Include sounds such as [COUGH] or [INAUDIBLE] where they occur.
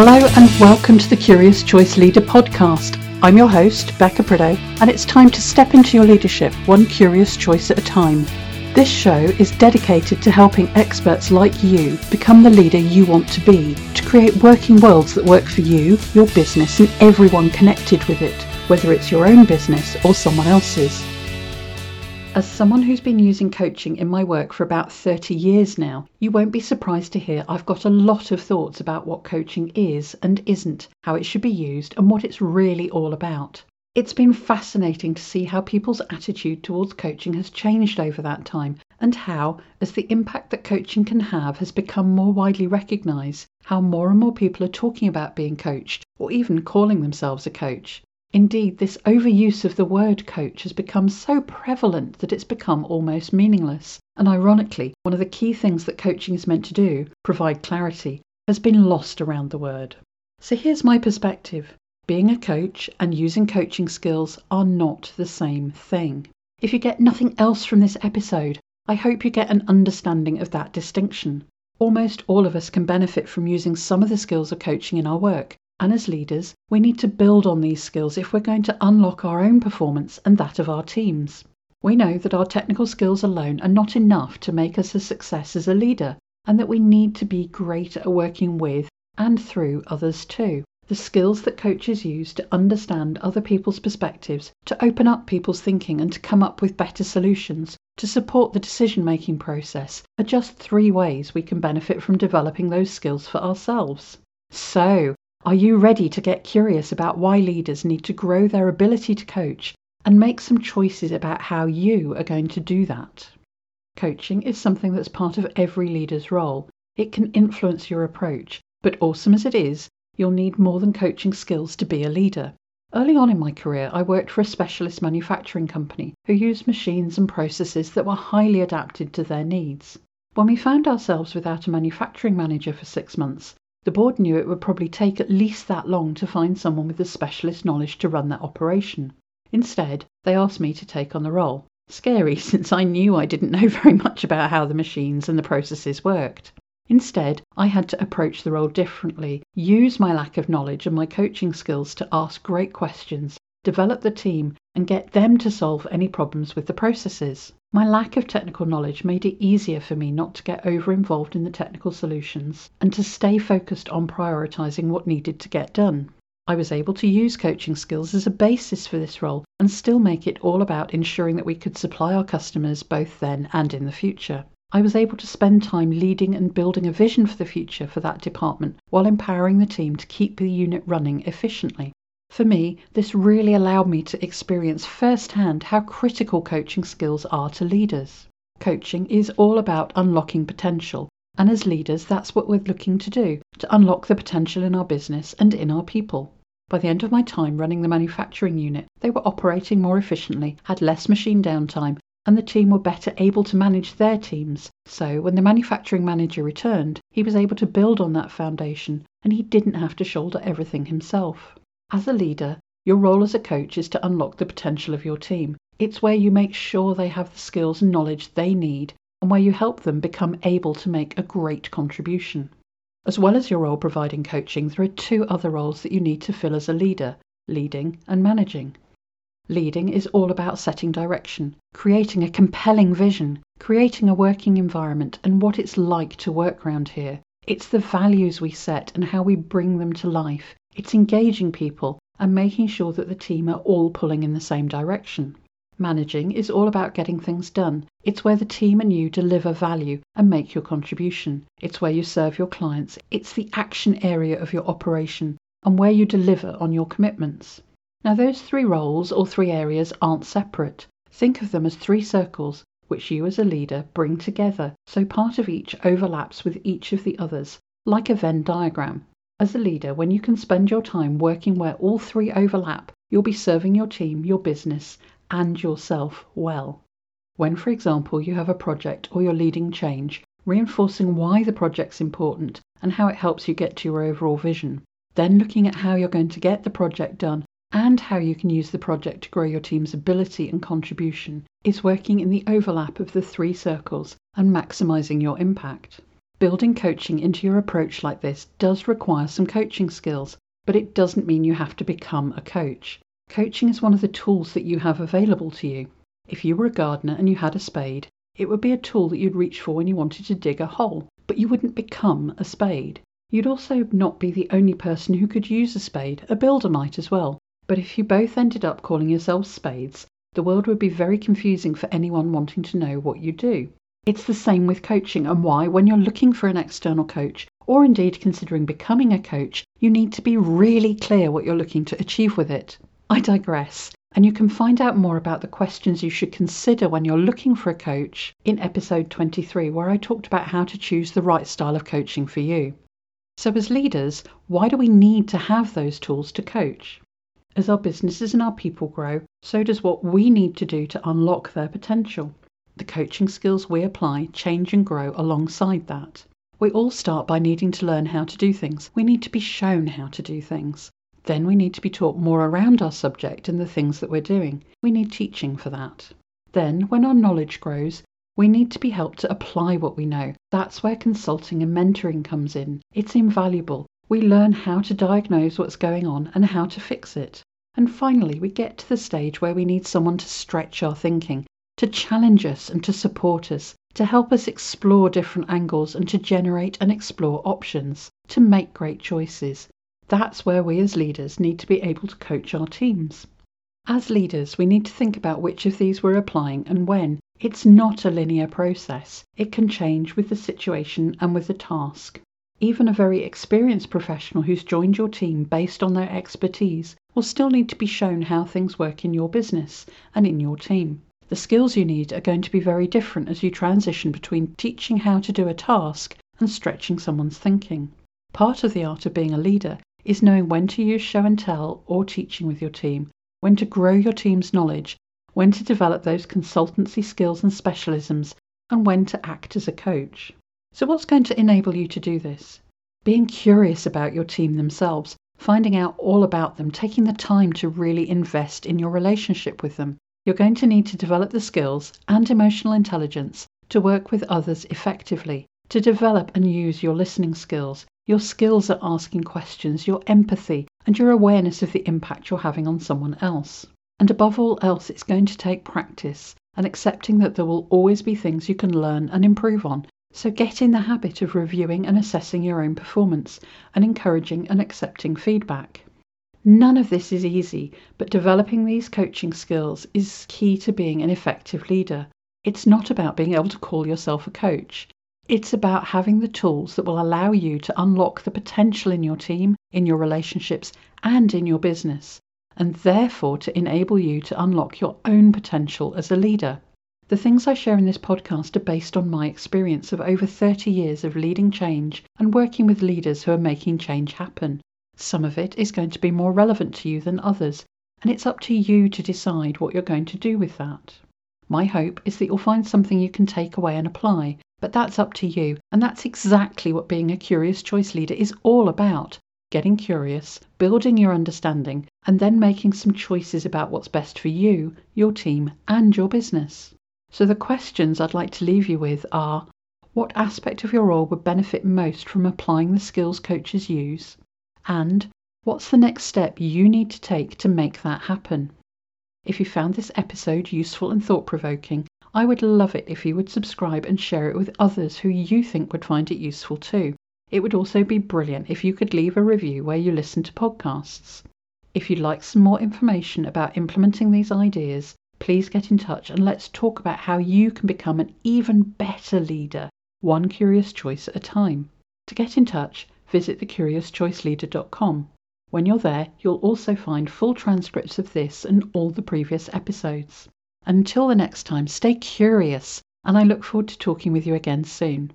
Hello and welcome to the Curious Choice Leader podcast. I'm your host, Becca Prideaux, and it's time to step into your leadership one curious choice at a time. This show is dedicated to helping experts like you become the leader you want to be, to create working worlds that work for you, your business, and everyone connected with it, whether it's your own business or someone else's. As someone who's been using coaching in my work for about 30 years now, you won't be surprised to hear I've got a lot of thoughts about what coaching is and isn't, how it should be used, and what it's really all about. It's been fascinating to see how people's attitude towards coaching has changed over that time, and how, as the impact that coaching can have has become more widely recognised, how more and more people are talking about being coached, or even calling themselves a coach. Indeed, this overuse of the word coach has become so prevalent that it's become almost meaningless. And ironically, one of the key things that coaching is meant to do, provide clarity, has been lost around the word. So here's my perspective. Being a coach and using coaching skills are not the same thing. If you get nothing else from this episode, I hope you get an understanding of that distinction. Almost all of us can benefit from using some of the skills of coaching in our work, and as leaders, we need to build on these skills if we're going to unlock our own performance and that of our teams. We know that our technical skills alone are not enough to make us a success as a leader, and that we need to be great at working with and through others too. The skills that coaches use to understand other people's perspectives, to open up people's thinking and to come up with better solutions, to support the decision making process, are just three ways we can benefit from developing those skills for ourselves. So, are you ready to get curious about why leaders need to grow their ability to coach and make some choices about how you are going to do that? Coaching is something that's part of every leader's role. It can influence your approach, but awesome as it is, you'll need more than coaching skills to be a leader. Early on in my career, I worked for a specialist manufacturing company who used machines and processes that were highly adapted to their needs. When we found ourselves without a manufacturing manager for six months, the board knew it would probably take at least that long to find someone with the specialist knowledge to run that operation. Instead, they asked me to take on the role. Scary, [LAUGHS] since I knew I didn't know very much about how the machines and the processes worked. Instead, I had to approach the role differently, use my lack of knowledge and my coaching skills to ask great questions, develop the team, and get them to solve any problems with the processes. My lack of technical knowledge made it easier for me not to get over involved in the technical solutions and to stay focused on prioritising what needed to get done. I was able to use coaching skills as a basis for this role and still make it all about ensuring that we could supply our customers both then and in the future. I was able to spend time leading and building a vision for the future for that department while empowering the team to keep the unit running efficiently. For me, this really allowed me to experience firsthand how critical coaching skills are to leaders. Coaching is all about unlocking potential, and as leaders, that's what we're looking to do to unlock the potential in our business and in our people. By the end of my time running the manufacturing unit, they were operating more efficiently, had less machine downtime, and the team were better able to manage their teams. So, when the manufacturing manager returned, he was able to build on that foundation and he didn't have to shoulder everything himself. As a leader, your role as a coach is to unlock the potential of your team. It's where you make sure they have the skills and knowledge they need and where you help them become able to make a great contribution. As well as your role providing coaching, there are two other roles that you need to fill as a leader leading and managing. Leading is all about setting direction, creating a compelling vision, creating a working environment and what it's like to work round here. It's the values we set and how we bring them to life. It's engaging people and making sure that the team are all pulling in the same direction. Managing is all about getting things done. It's where the team and you deliver value and make your contribution. It's where you serve your clients. It's the action area of your operation and where you deliver on your commitments. Now, those three roles or three areas aren't separate. Think of them as three circles which you as a leader bring together so part of each overlaps with each of the others, like a Venn diagram. As a leader, when you can spend your time working where all three overlap, you'll be serving your team, your business, and yourself well. When, for example, you have a project or you're leading change, reinforcing why the project's important and how it helps you get to your overall vision. Then looking at how you're going to get the project done and how you can use the project to grow your team's ability and contribution is working in the overlap of the three circles and maximizing your impact. Building coaching into your approach like this does require some coaching skills, but it doesn't mean you have to become a coach. Coaching is one of the tools that you have available to you. If you were a gardener and you had a spade, it would be a tool that you'd reach for when you wanted to dig a hole, but you wouldn't become a spade. You'd also not be the only person who could use a spade, a builder might as well. But if you both ended up calling yourselves spades, the world would be very confusing for anyone wanting to know what you do. It's the same with coaching and why, when you're looking for an external coach, or indeed considering becoming a coach, you need to be really clear what you're looking to achieve with it. I digress, and you can find out more about the questions you should consider when you're looking for a coach in episode 23, where I talked about how to choose the right style of coaching for you. So, as leaders, why do we need to have those tools to coach? As our businesses and our people grow, so does what we need to do to unlock their potential. The coaching skills we apply change and grow alongside that. We all start by needing to learn how to do things. We need to be shown how to do things. Then we need to be taught more around our subject and the things that we're doing. We need teaching for that. Then, when our knowledge grows, we need to be helped to apply what we know. That's where consulting and mentoring comes in. It's invaluable. We learn how to diagnose what's going on and how to fix it. And finally, we get to the stage where we need someone to stretch our thinking, to challenge us and to support us, to help us explore different angles and to generate and explore options, to make great choices. That's where we as leaders need to be able to coach our teams. As leaders, we need to think about which of these we're applying and when. It's not a linear process. It can change with the situation and with the task. Even a very experienced professional who's joined your team based on their expertise will still need to be shown how things work in your business and in your team. The skills you need are going to be very different as you transition between teaching how to do a task and stretching someone's thinking. Part of the art of being a leader is knowing when to use show and tell or teaching with your team, when to grow your team's knowledge, when to develop those consultancy skills and specialisms, and when to act as a coach. So, what's going to enable you to do this? Being curious about your team themselves, finding out all about them, taking the time to really invest in your relationship with them, you're going to need to develop the skills and emotional intelligence to work with others effectively, to develop and use your listening skills, your skills at asking questions, your empathy, and your awareness of the impact you're having on someone else. And above all else, it's going to take practice and accepting that there will always be things you can learn and improve on. So get in the habit of reviewing and assessing your own performance and encouraging and accepting feedback. None of this is easy, but developing these coaching skills is key to being an effective leader. It's not about being able to call yourself a coach. It's about having the tools that will allow you to unlock the potential in your team, in your relationships, and in your business, and therefore to enable you to unlock your own potential as a leader. The things I share in this podcast are based on my experience of over 30 years of leading change and working with leaders who are making change happen. Some of it is going to be more relevant to you than others, and it's up to you to decide what you're going to do with that. My hope is that you'll find something you can take away and apply, but that's up to you, and that's exactly what being a curious choice leader is all about getting curious, building your understanding, and then making some choices about what's best for you, your team, and your business. So, the questions I'd like to leave you with are What aspect of your role would benefit most from applying the skills coaches use? And what's the next step you need to take to make that happen? If you found this episode useful and thought provoking, I would love it if you would subscribe and share it with others who you think would find it useful too. It would also be brilliant if you could leave a review where you listen to podcasts. If you'd like some more information about implementing these ideas, please get in touch and let's talk about how you can become an even better leader, one curious choice at a time. To get in touch, visit thecuriouschoiceleader.com. When you're there, you'll also find full transcripts of this and all the previous episodes. Until the next time, stay curious, and I look forward to talking with you again soon.